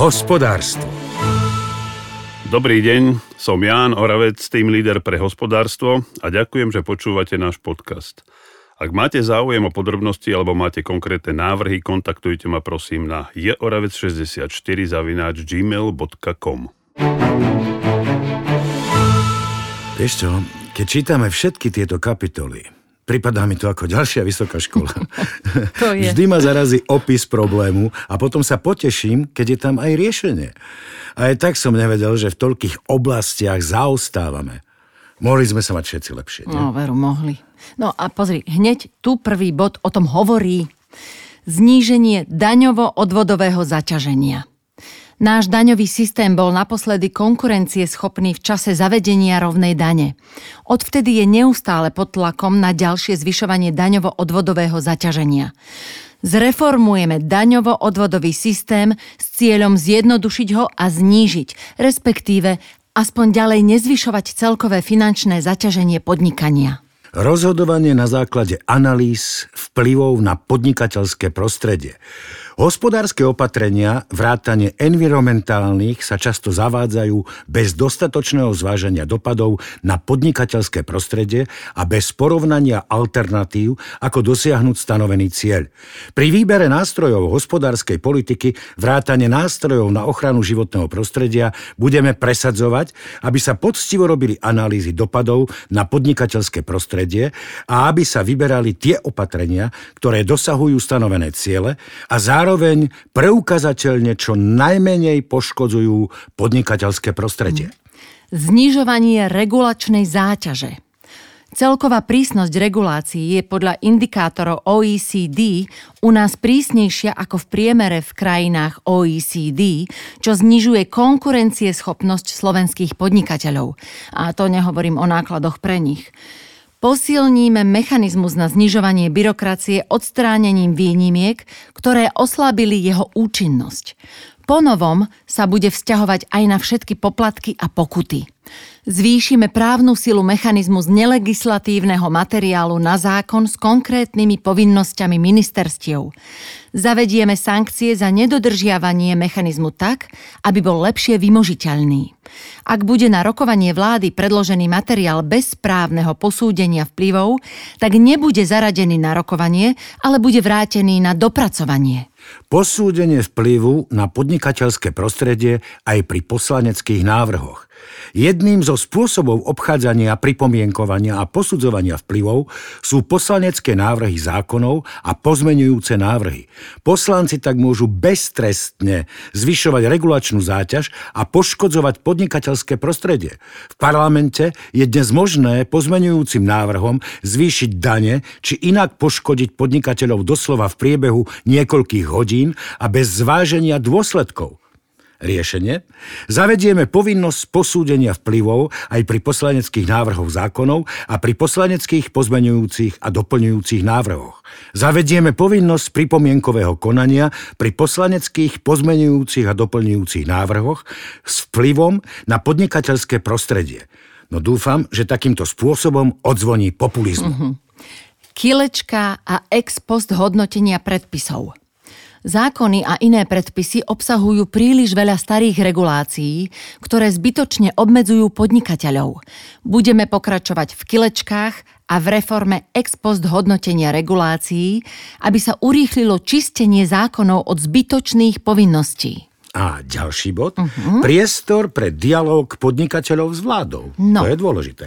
Hospodárstvo. Dobrý deň, som Ján Oravec, tým líder pre hospodárstvo a ďakujem, že počúvate náš podcast. Ak máte záujem o podrobnosti alebo máte konkrétne návrhy, kontaktujte ma prosím na joravec64 zavináč gmail.com Vieš čo, keď čítame všetky tieto kapitoly, Pripadá mi to ako ďalšia vysoká škola. to je. Vždy ma zarazí opis problému a potom sa poteším, keď je tam aj riešenie. A aj tak som nevedel, že v toľkých oblastiach zaostávame. Mohli sme sa mať všetci lepšie. Nie? No, veru, mohli. No a pozri, hneď tu prvý bod o tom hovorí. Zníženie daňovo-odvodového zaťaženia. Náš daňový systém bol naposledy konkurencieschopný v čase zavedenia rovnej dane. Odvtedy je neustále pod tlakom na ďalšie zvyšovanie daňovo-odvodového zaťaženia. Zreformujeme daňovo-odvodový systém s cieľom zjednodušiť ho a znížiť, respektíve aspoň ďalej nezvyšovať celkové finančné zaťaženie podnikania. Rozhodovanie na základe analýz vplyvov na podnikateľské prostredie. Hospodárske opatrenia, vrátane environmentálnych, sa často zavádzajú bez dostatočného zváženia dopadov na podnikateľské prostredie a bez porovnania alternatív, ako dosiahnuť stanovený cieľ. Pri výbere nástrojov hospodárskej politiky, vrátane nástrojov na ochranu životného prostredia, budeme presadzovať, aby sa poctivo robili analýzy dopadov na podnikateľské prostredie a aby sa vyberali tie opatrenia, ktoré dosahujú stanovené ciele a zároveň zároveň preukazateľne čo najmenej poškodzujú podnikateľské prostredie. Znižovanie regulačnej záťaže. Celková prísnosť regulácií je podľa indikátorov OECD u nás prísnejšia ako v priemere v krajinách OECD, čo znižuje konkurencieschopnosť slovenských podnikateľov. A to nehovorím o nákladoch pre nich. Posilníme mechanizmus na znižovanie byrokracie odstránením výnimiek, ktoré oslabili jeho účinnosť. Ponovom sa bude vzťahovať aj na všetky poplatky a pokuty. Zvýšime právnu silu mechanizmu z nelegislatívneho materiálu na zákon s konkrétnymi povinnosťami ministerstiev. Zavedieme sankcie za nedodržiavanie mechanizmu tak, aby bol lepšie vymožiteľný. Ak bude na rokovanie vlády predložený materiál bez správneho posúdenia vplyvov, tak nebude zaradený na rokovanie, ale bude vrátený na dopracovanie. Posúdenie vplyvu na podnikateľské prostredie aj pri poslaneckých návrhoch. Jedným zo spôsobov obchádzania, pripomienkovania a posudzovania vplyvov sú poslanecké návrhy zákonov a pozmenujúce návrhy. Poslanci tak môžu beztrestne zvyšovať regulačnú záťaž a poškodzovať podnikateľské prostredie. V parlamente je dnes možné pozmenujúcim návrhom zvýšiť dane či inak poškodiť podnikateľov doslova v priebehu niekoľkých hodín a bez zváženia dôsledkov. Riešenie? Zavedieme povinnosť posúdenia vplyvov aj pri poslaneckých návrhoch zákonov a pri poslaneckých pozmenujúcich a doplňujúcich návrhoch. Zavedieme povinnosť pripomienkového konania pri poslaneckých pozmenujúcich a doplňujúcich návrhoch s vplyvom na podnikateľské prostredie. No dúfam, že takýmto spôsobom odzvoní populizmu. Mm-hmm. Kilečka a ex post hodnotenia predpisov. Zákony a iné predpisy obsahujú príliš veľa starých regulácií, ktoré zbytočne obmedzujú podnikateľov. Budeme pokračovať v kilečkách a v reforme ex post hodnotenia regulácií, aby sa urýchlilo čistenie zákonov od zbytočných povinností. A ďalší bod. Uh-huh. Priestor pre dialog podnikateľov s vládou. No. To je dôležité.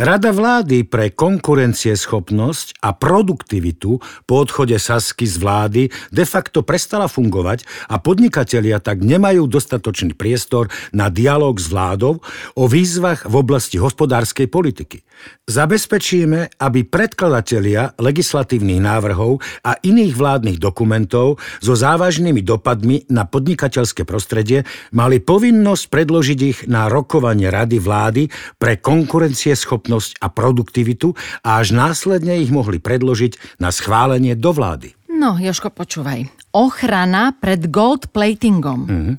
Rada vlády pre konkurencieschopnosť a produktivitu po odchode Sasky z vlády de facto prestala fungovať a podnikatelia tak nemajú dostatočný priestor na dialog s vládou o výzvach v oblasti hospodárskej politiky. Zabezpečíme, aby predkladatelia legislatívnych návrhov a iných vládnych dokumentov so závažnými dopadmi na podnikateľské prostredie mali povinnosť predložiť ich na rokovanie Rady vlády pre konkurencieschopnosť a produktivitu a až následne ich mohli predložiť na schválenie do vlády. No, Joško, počúvaj. Ochrana pred gold platingom. Mm-hmm.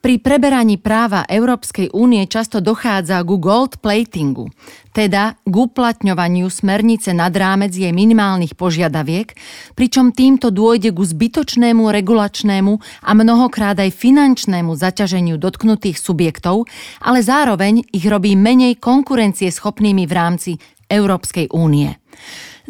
Pri preberaní práva Európskej únie často dochádza ku gold platingu, teda k uplatňovaniu smernice nad rámec jej minimálnych požiadaviek, pričom týmto dôjde ku zbytočnému regulačnému a mnohokrát aj finančnému zaťaženiu dotknutých subjektov, ale zároveň ich robí menej konkurencieschopnými v rámci Európskej únie.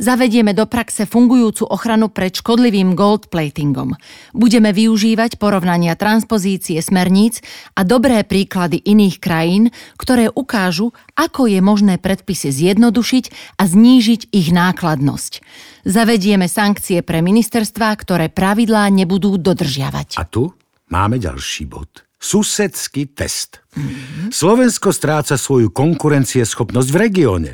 Zavedieme do praxe fungujúcu ochranu pred škodlivým gold platingom. Budeme využívať porovnania transpozície smerníc a dobré príklady iných krajín, ktoré ukážu, ako je možné predpisy zjednodušiť a znížiť ich nákladnosť. Zavedieme sankcie pre ministerstvá, ktoré pravidlá nebudú dodržiavať. A tu máme ďalší bod. Susedský test. Mm-hmm. Slovensko stráca svoju konkurencieschopnosť v regióne.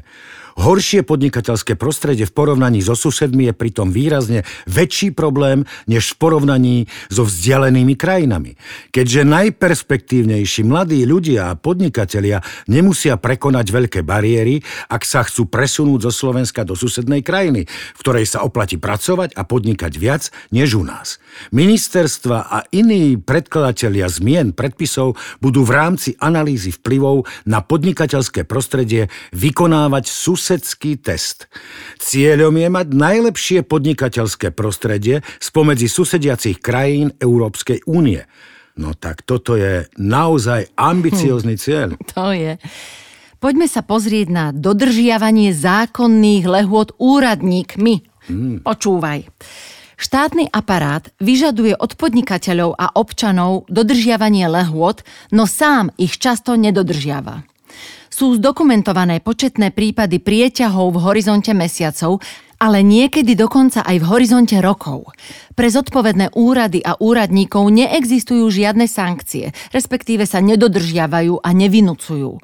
Horšie podnikateľské prostredie v porovnaní so susedmi je pritom výrazne väčší problém než v porovnaní so vzdialenými krajinami. Keďže najperspektívnejší mladí ľudia a podnikatelia nemusia prekonať veľké bariéry, ak sa chcú presunúť zo Slovenska do susednej krajiny, v ktorej sa oplatí pracovať a podnikať viac než u nás. Ministerstva a iní predkladatelia zmien predpisov budú v rámci analýzy vplyvov na podnikateľské prostredie vykonávať sus susedský test. Cieľom je mať najlepšie podnikateľské prostredie spomedzi susediacich krajín Európskej únie. No tak toto je naozaj ambiciózny hm. cieľ. To je. Poďme sa pozrieť na dodržiavanie zákonných lehôd úradníkmi. Hmm. Počúvaj. Štátny aparát vyžaduje od podnikateľov a občanov dodržiavanie lehôd, no sám ich často nedodržiava. Sú zdokumentované početné prípady prieťahov v horizonte mesiacov, ale niekedy dokonca aj v horizonte rokov. Pre zodpovedné úrady a úradníkov neexistujú žiadne sankcie, respektíve sa nedodržiavajú a nevinúcujú.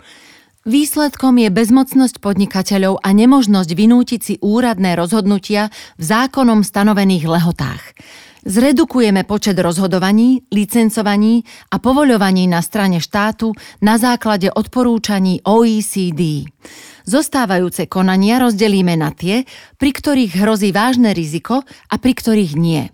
Výsledkom je bezmocnosť podnikateľov a nemožnosť vynútiť si úradné rozhodnutia v zákonom stanovených lehotách. Zredukujeme počet rozhodovaní, licencovaní a povoľovaní na strane štátu na základe odporúčaní OECD. Zostávajúce konania rozdelíme na tie, pri ktorých hrozí vážne riziko a pri ktorých nie.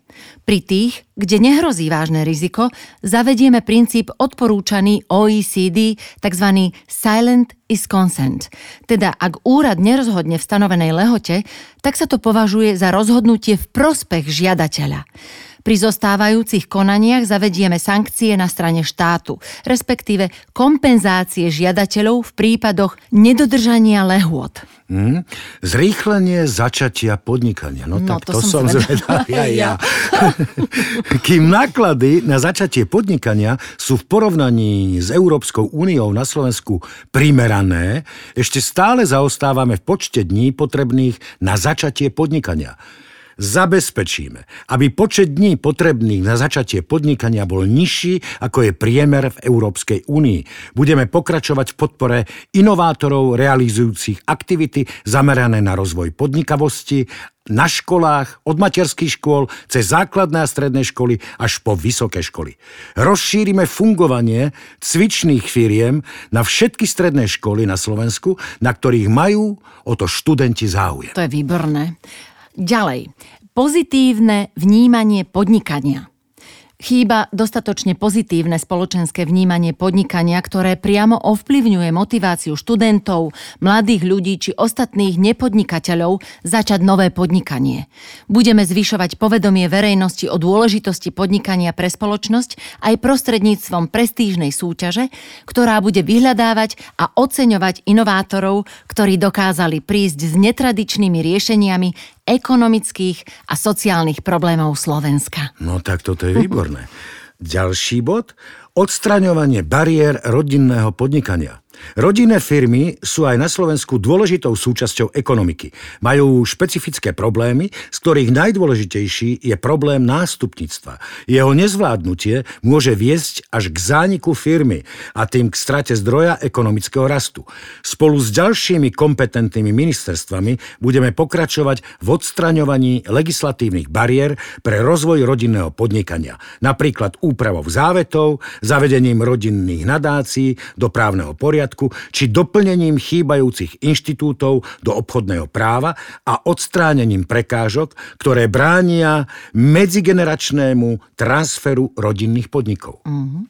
Pri tých, kde nehrozí vážne riziko, zavedieme princíp odporúčaný OECD, tzv. silent is consent. Teda ak úrad nerozhodne v stanovenej lehote, tak sa to považuje za rozhodnutie v prospech žiadateľa. Pri zostávajúcich konaniach zavedieme sankcie na strane štátu, respektíve kompenzácie žiadateľov v prípadoch nedodržania lehôd. Hmm. Zrýchlenie začatia podnikania. No, no tak to, to som, zvedal. Ja, ja. Kým náklady na začatie podnikania sú v porovnaní s Európskou úniou na Slovensku primerané, ešte stále zaostávame v počte dní potrebných na začatie podnikania zabezpečíme, aby počet dní potrebných na začatie podnikania bol nižší, ako je priemer v Európskej únii. Budeme pokračovať v podpore inovátorov realizujúcich aktivity zamerané na rozvoj podnikavosti na školách, od materských škôl, cez základné a stredné školy až po vysoké školy. Rozšírime fungovanie cvičných firiem na všetky stredné školy na Slovensku, na ktorých majú o to študenti záujem. To je výborné. Ďalej, pozitívne vnímanie podnikania. Chýba dostatočne pozitívne spoločenské vnímanie podnikania, ktoré priamo ovplyvňuje motiváciu študentov, mladých ľudí či ostatných nepodnikateľov začať nové podnikanie. Budeme zvyšovať povedomie verejnosti o dôležitosti podnikania pre spoločnosť aj prostredníctvom prestížnej súťaže, ktorá bude vyhľadávať a oceňovať inovátorov, ktorí dokázali prísť s netradičnými riešeniami ekonomických a sociálnych problémov Slovenska. No tak toto je výborné. Ďalší bod. Odstraňovanie bariér rodinného podnikania. Rodinné firmy sú aj na Slovensku dôležitou súčasťou ekonomiky. Majú špecifické problémy, z ktorých najdôležitejší je problém nástupníctva. Jeho nezvládnutie môže viesť až k zániku firmy a tým k strate zdroja ekonomického rastu. Spolu s ďalšími kompetentnými ministerstvami budeme pokračovať v odstraňovaní legislatívnych bariér pre rozvoj rodinného podnikania, napríklad úpravou závetov, zavedením rodinných nadácií do právneho poriadku, poriadku či doplnením chýbajúcich inštitútov do obchodného práva a odstránením prekážok, ktoré bránia medzigeneračnému transferu rodinných podnikov. Mm-hmm.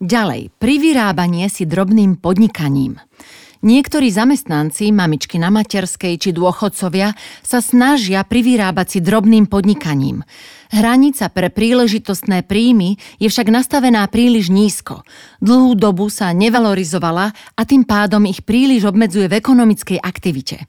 Ďalej, privyrábanie si drobným podnikaním. Niektorí zamestnanci, mamičky na materskej či dôchodcovia sa snažia privyrábať si drobným podnikaním. Hranica pre príležitostné príjmy je však nastavená príliš nízko. Dlhú dobu sa nevalorizovala a tým pádom ich príliš obmedzuje v ekonomickej aktivite.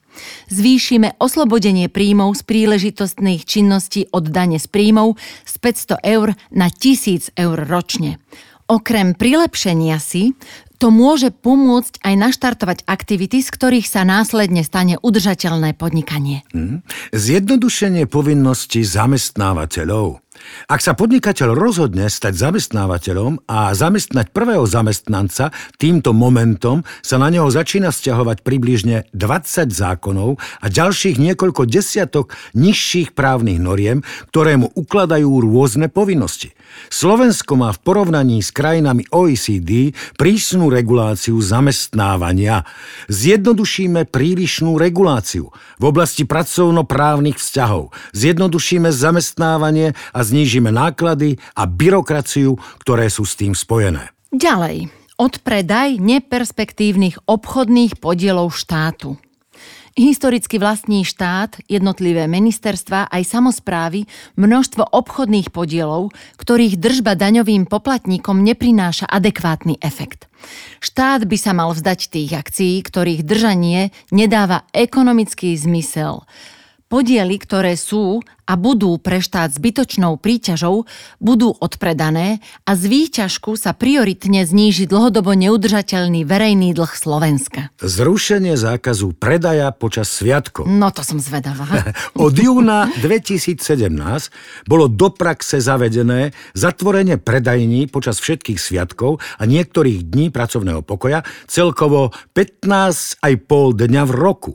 Zvýšime oslobodenie príjmov z príležitostných činností od dane z príjmov z 500 eur na 1000 eur ročne. Okrem prilepšenia si to môže pomôcť aj naštartovať aktivity, z ktorých sa následne stane udržateľné podnikanie. Hmm. Zjednodušenie povinností zamestnávateľov. Ak sa podnikateľ rozhodne stať zamestnávateľom a zamestnať prvého zamestnanca, týmto momentom sa na neho začína stiahovať približne 20 zákonov a ďalších niekoľko desiatok nižších právnych noriem, ktoré mu ukladajú rôzne povinnosti. Slovensko má v porovnaní s krajinami OECD prísnu reguláciu zamestnávania. Zjednodušíme prílišnú reguláciu v oblasti pracovnoprávnych vzťahov. Zjednodušíme zamestnávanie a znížime náklady a byrokraciu, ktoré sú s tým spojené. Ďalej. Odpredaj neperspektívnych obchodných podielov štátu. Historicky vlastní štát, jednotlivé ministerstva aj samozprávy množstvo obchodných podielov, ktorých držba daňovým poplatníkom neprináša adekvátny efekt. Štát by sa mal vzdať tých akcií, ktorých držanie nedáva ekonomický zmysel. Podiely, ktoré sú a budú pre štát zbytočnou príťažou, budú odpredané a z výťažku sa prioritne zníži dlhodobo neudržateľný verejný dlh Slovenska. Zrušenie zákazu predaja počas sviatkov. No to som zvedavá. Od júna 2017 bolo do praxe zavedené zatvorenie predajní počas všetkých sviatkov a niektorých dní pracovného pokoja celkovo 15,5 dňa v roku.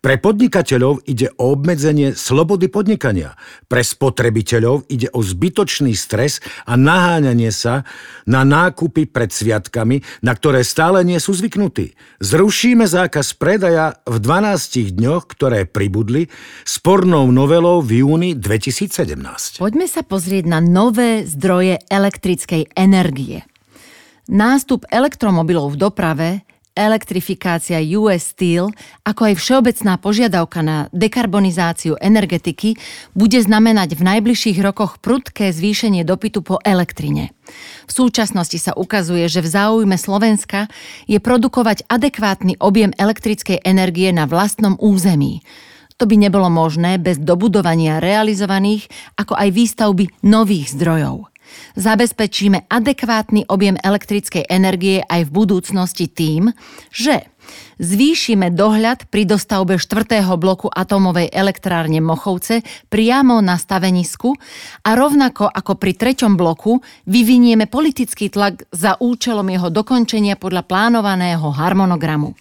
Pre podnikateľov ide o obmedzenie slobody podnikania. Pre spotrebiteľov ide o zbytočný stres a naháňanie sa na nákupy pred sviatkami, na ktoré stále nie sú zvyknutí. Zrušíme zákaz predaja v 12 dňoch, ktoré pribudli spornou novelou v júni 2017. Poďme sa pozrieť na nové zdroje elektrickej energie. Nástup elektromobilov v doprave elektrifikácia US Steel, ako aj všeobecná požiadavka na dekarbonizáciu energetiky bude znamenať v najbližších rokoch prudké zvýšenie dopytu po elektrine. V súčasnosti sa ukazuje, že v záujme Slovenska je produkovať adekvátny objem elektrickej energie na vlastnom území. To by nebolo možné bez dobudovania realizovaných, ako aj výstavby nových zdrojov. Zabezpečíme adekvátny objem elektrickej energie aj v budúcnosti tým, že zvýšime dohľad pri dostavbe štvrtého bloku atomovej elektrárne Mochovce priamo na stavenisku a rovnako ako pri treťom bloku vyvinieme politický tlak za účelom jeho dokončenia podľa plánovaného harmonogramu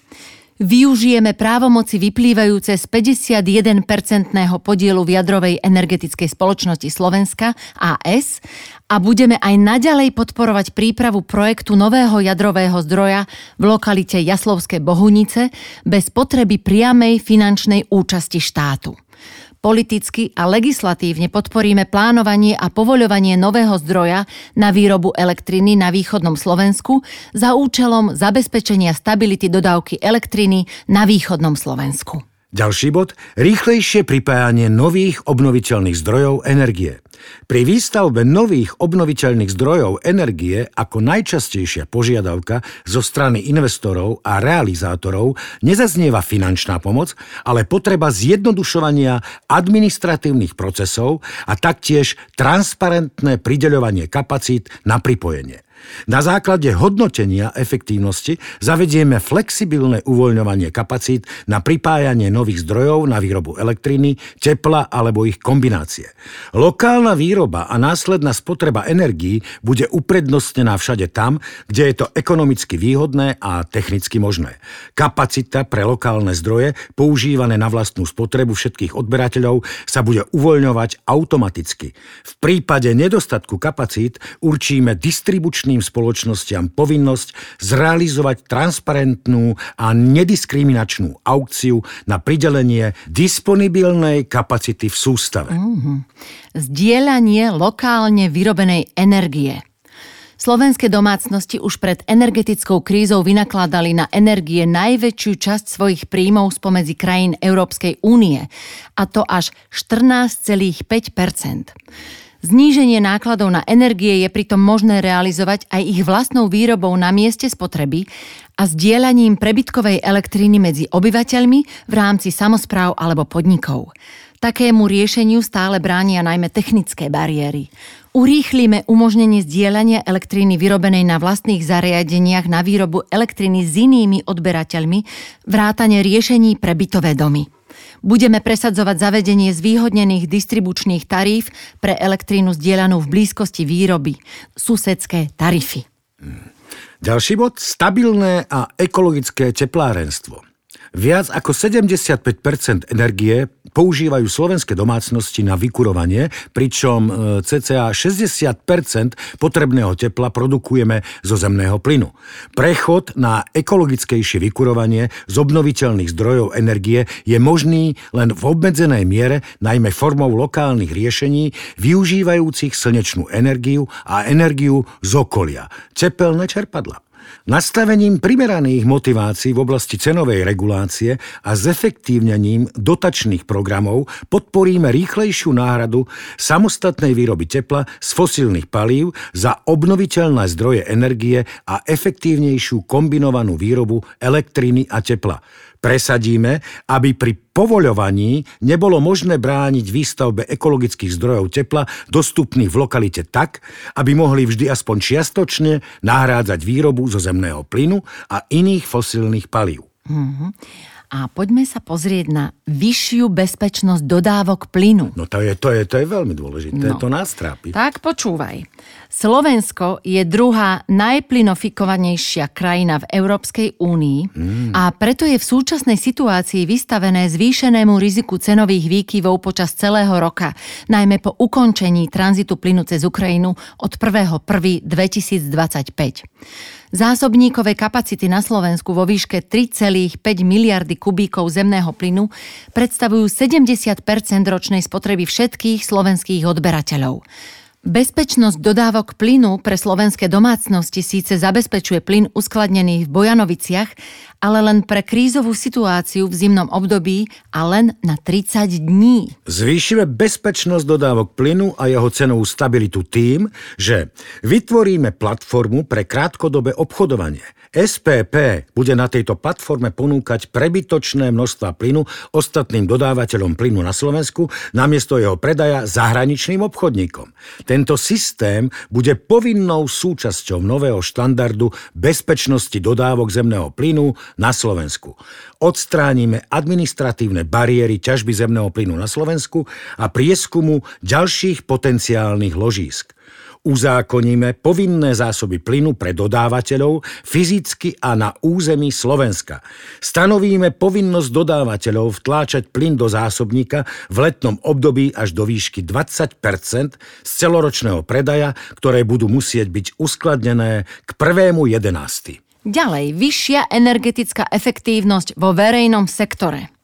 využijeme právomoci vyplývajúce z 51-percentného podielu v jadrovej energetickej spoločnosti Slovenska AS a budeme aj naďalej podporovať prípravu projektu nového jadrového zdroja v lokalite Jaslovské Bohunice bez potreby priamej finančnej účasti štátu. Politicky a legislatívne podporíme plánovanie a povoľovanie nového zdroja na výrobu elektriny na východnom Slovensku za účelom zabezpečenia stability dodávky elektriny na východnom Slovensku. Ďalší bod. Rýchlejšie pripájanie nových obnoviteľných zdrojov energie. Pri výstavbe nových obnoviteľných zdrojov energie ako najčastejšia požiadavka zo strany investorov a realizátorov nezaznieva finančná pomoc, ale potreba zjednodušovania administratívnych procesov a taktiež transparentné prideľovanie kapacít na pripojenie. Na základe hodnotenia efektívnosti zavedieme flexibilné uvoľňovanie kapacít na pripájanie nových zdrojov na výrobu elektriny, tepla alebo ich kombinácie. Lokálna výroba a následná spotreba energií bude uprednostnená všade tam, kde je to ekonomicky výhodné a technicky možné. Kapacita pre lokálne zdroje, používané na vlastnú spotrebu všetkých odberateľov, sa bude uvoľňovať automaticky. V prípade nedostatku kapacít určíme distribučný komerčným spoločnostiam povinnosť zrealizovať transparentnú a nediskriminačnú aukciu na pridelenie disponibilnej kapacity v sústave. Mm-hmm. Zdieľanie lokálne vyrobenej energie. Slovenské domácnosti už pred energetickou krízou vynakladali na energie najväčšiu časť svojich príjmov spomedzi krajín Európskej únie, a to až 14,5 Zníženie nákladov na energie je pritom možné realizovať aj ich vlastnou výrobou na mieste spotreby a zdieľaním prebytkovej elektriny medzi obyvateľmi v rámci samozpráv alebo podnikov. Takému riešeniu stále bránia najmä technické bariéry. Urýchlime umožnenie zdieľania elektriny vyrobenej na vlastných zariadeniach na výrobu elektriny s inými odberateľmi, vrátane riešení pre bytové domy. Budeme presadzovať zavedenie zvýhodnených distribučných taríf pre elektrínu zdieľanú v blízkosti výroby, susedské tarify. Ďalší bod, stabilné a ekologické teplárenstvo. Viac ako 75% energie používajú slovenské domácnosti na vykurovanie, pričom e, cca 60% potrebného tepla produkujeme zo zemného plynu. Prechod na ekologickejšie vykurovanie z obnoviteľných zdrojov energie je možný len v obmedzenej miere, najmä formou lokálnych riešení využívajúcich slnečnú energiu a energiu z okolia, tepelné čerpadla. Nastavením primeraných motivácií v oblasti cenovej regulácie a zefektívnením dotačných programov podporíme rýchlejšiu náhradu samostatnej výroby tepla z fosílnych palív za obnoviteľné zdroje energie a efektívnejšiu kombinovanú výrobu elektriny a tepla. Presadíme, aby pri povoľovaní nebolo možné brániť výstavbe ekologických zdrojov tepla dostupných v lokalite tak, aby mohli vždy aspoň čiastočne nahrádzať výrobu zo zemného plynu a iných fosílnych palív. Mm-hmm. A poďme sa pozrieť na vyššiu bezpečnosť dodávok plynu. No to je, to je, to je veľmi dôležité, no. to nás trápi. Tak počúvaj. Slovensko je druhá najplynofikovanejšia krajina v Európskej únii mm. a preto je v súčasnej situácii vystavené zvýšenému riziku cenových výkyvov počas celého roka, najmä po ukončení tranzitu plynu cez Ukrajinu od 1.1.2025. Zásobníkové kapacity na Slovensku vo výške 3,5 miliardy kubíkov zemného plynu predstavujú 70% ročnej spotreby všetkých slovenských odberateľov. Bezpečnosť dodávok plynu pre slovenské domácnosti síce zabezpečuje plyn uskladnený v Bojanoviciach, ale len pre krízovú situáciu v zimnom období a len na 30 dní. Zvýšime bezpečnosť dodávok plynu a jeho cenovú stabilitu tým, že vytvoríme platformu pre krátkodobé obchodovanie – SPP bude na tejto platforme ponúkať prebytočné množstva plynu ostatným dodávateľom plynu na Slovensku namiesto jeho predaja zahraničným obchodníkom. Tento systém bude povinnou súčasťou nového štandardu bezpečnosti dodávok zemného plynu na Slovensku. Odstránime administratívne bariéry ťažby zemného plynu na Slovensku a prieskumu ďalších potenciálnych ložísk uzákoníme povinné zásoby plynu pre dodávateľov fyzicky a na území Slovenska. Stanovíme povinnosť dodávateľov vtláčať plyn do zásobníka v letnom období až do výšky 20 z celoročného predaja, ktoré budú musieť byť uskladnené k 1.11. Ďalej, vyššia energetická efektívnosť vo verejnom sektore.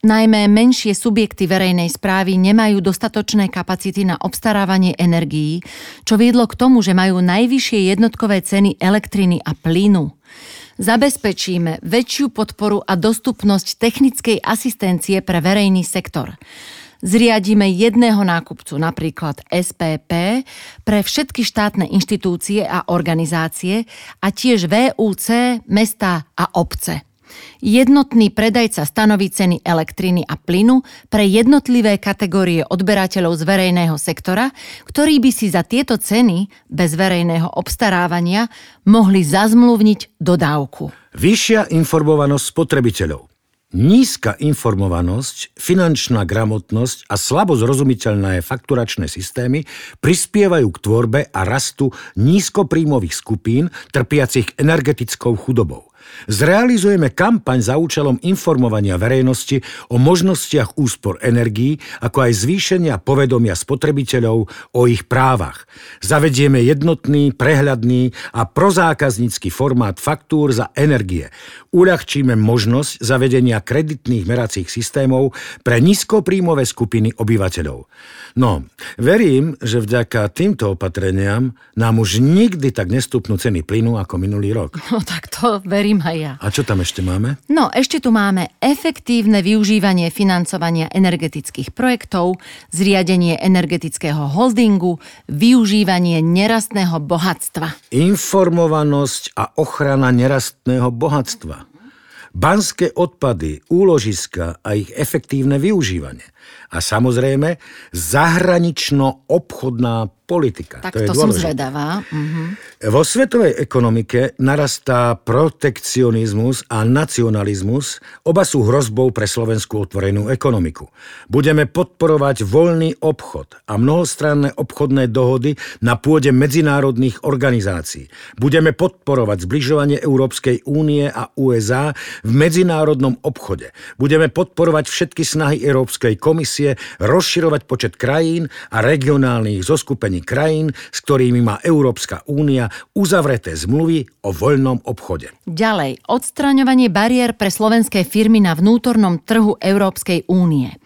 Najmä menšie subjekty verejnej správy nemajú dostatočné kapacity na obstarávanie energií, čo viedlo k tomu, že majú najvyššie jednotkové ceny elektriny a plynu. Zabezpečíme väčšiu podporu a dostupnosť technickej asistencie pre verejný sektor. Zriadíme jedného nákupcu, napríklad SPP, pre všetky štátne inštitúcie a organizácie a tiež VUC, mesta a obce. Jednotný predajca stanoví ceny elektriny a plynu pre jednotlivé kategórie odberateľov z verejného sektora, ktorí by si za tieto ceny bez verejného obstarávania mohli zazmluvniť dodávku. Vyššia informovanosť spotrebiteľov. Nízka informovanosť, finančná gramotnosť a slabo zrozumiteľné fakturačné systémy prispievajú k tvorbe a rastu nízkopríjmových skupín trpiacich energetickou chudobou. Zrealizujeme kampaň za účelom informovania verejnosti o možnostiach úspor energií, ako aj zvýšenia povedomia spotrebiteľov o ich právach. Zavedieme jednotný, prehľadný a prozákaznícky formát faktúr za energie. Uľahčíme možnosť zavedenia kreditných meracích systémov pre nízkopríjmové skupiny obyvateľov. No, verím, že vďaka týmto opatreniam nám už nikdy tak nestupnú ceny plynu ako minulý rok. No tak to verím aj ja. A čo tam ešte máme? No, ešte tu máme efektívne využívanie financovania energetických projektov, zriadenie energetického holdingu, využívanie nerastného bohatstva. Informovanosť a ochrana nerastného bohatstva. Banské odpady, úložiska a ich efektívne využívanie. A samozrejme zahranično-obchodná politika. Tak to, je to som zvedavá. Mhm. Vo svetovej ekonomike narastá protekcionizmus a nacionalizmus. Oba sú hrozbou pre slovenskú otvorenú ekonomiku. Budeme podporovať voľný obchod a mnohostranné obchodné dohody na pôde medzinárodných organizácií. Budeme podporovať zbližovanie Európskej únie a USA v medzinárodnom obchode. Budeme podporovať všetky snahy Európskej komisie rozširovať počet krajín a regionálnych zoskupení krajín, s ktorými má Európska únia uzavreté zmluvy o voľnom obchode. Ďalej, odstraňovanie bariér pre slovenské firmy na vnútornom trhu Európskej únie.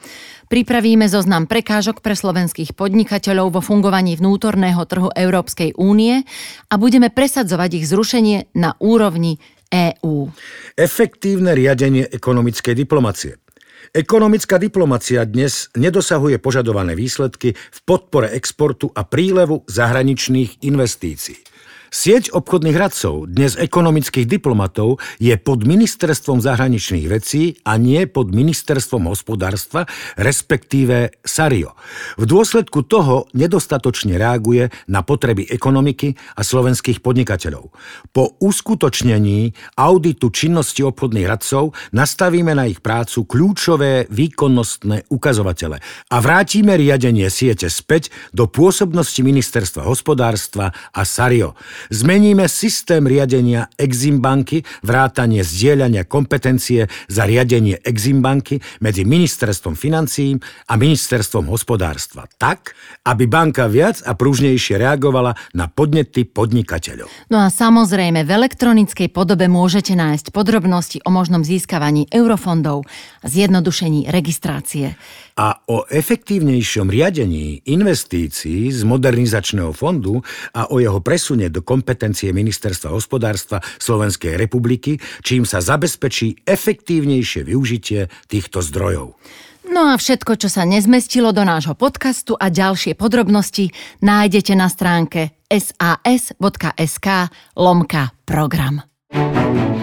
Pripravíme zoznam prekážok pre slovenských podnikateľov vo fungovaní vnútorného trhu Európskej únie a budeme presadzovať ich zrušenie na úrovni EÚ. Efektívne riadenie ekonomickej diplomacie. Ekonomická diplomacia dnes nedosahuje požadované výsledky v podpore exportu a prílevu zahraničných investícií. Sieť obchodných radcov, dnes ekonomických diplomatov, je pod ministerstvom zahraničných vecí a nie pod ministerstvom hospodárstva, respektíve Sario. V dôsledku toho nedostatočne reaguje na potreby ekonomiky a slovenských podnikateľov. Po uskutočnení auditu činnosti obchodných radcov nastavíme na ich prácu kľúčové výkonnostné ukazovatele a vrátime riadenie siete späť do pôsobnosti ministerstva hospodárstva a Sario. Zmeníme systém riadenia Eximbanky, vrátanie zdieľania kompetencie za riadenie Eximbanky medzi ministerstvom financií a ministerstvom hospodárstva tak, aby banka viac a pružnejšie reagovala na podnety podnikateľov. No a samozrejme, v elektronickej podobe môžete nájsť podrobnosti o možnom získavaní eurofondov a zjednodušení registrácie. A o efektívnejšom riadení investícií z modernizačného fondu a o jeho presune do kompetencie Ministerstva hospodárstva Slovenskej republiky, čím sa zabezpečí efektívnejšie využitie týchto zdrojov. No a všetko, čo sa nezmestilo do nášho podcastu a ďalšie podrobnosti nájdete na stránke sas.sk lomka program.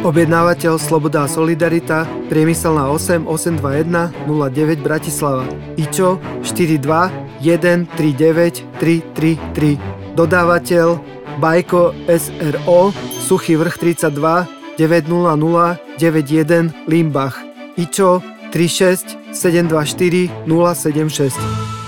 Objednávateľ Sloboda a Solidarita, priemyselná 8 821 09 Bratislava. IČO 42 139 333. Dodávateľ Bajko SRO, Suchý vrch 32 900 91 Limbach. IČO 36 724 076.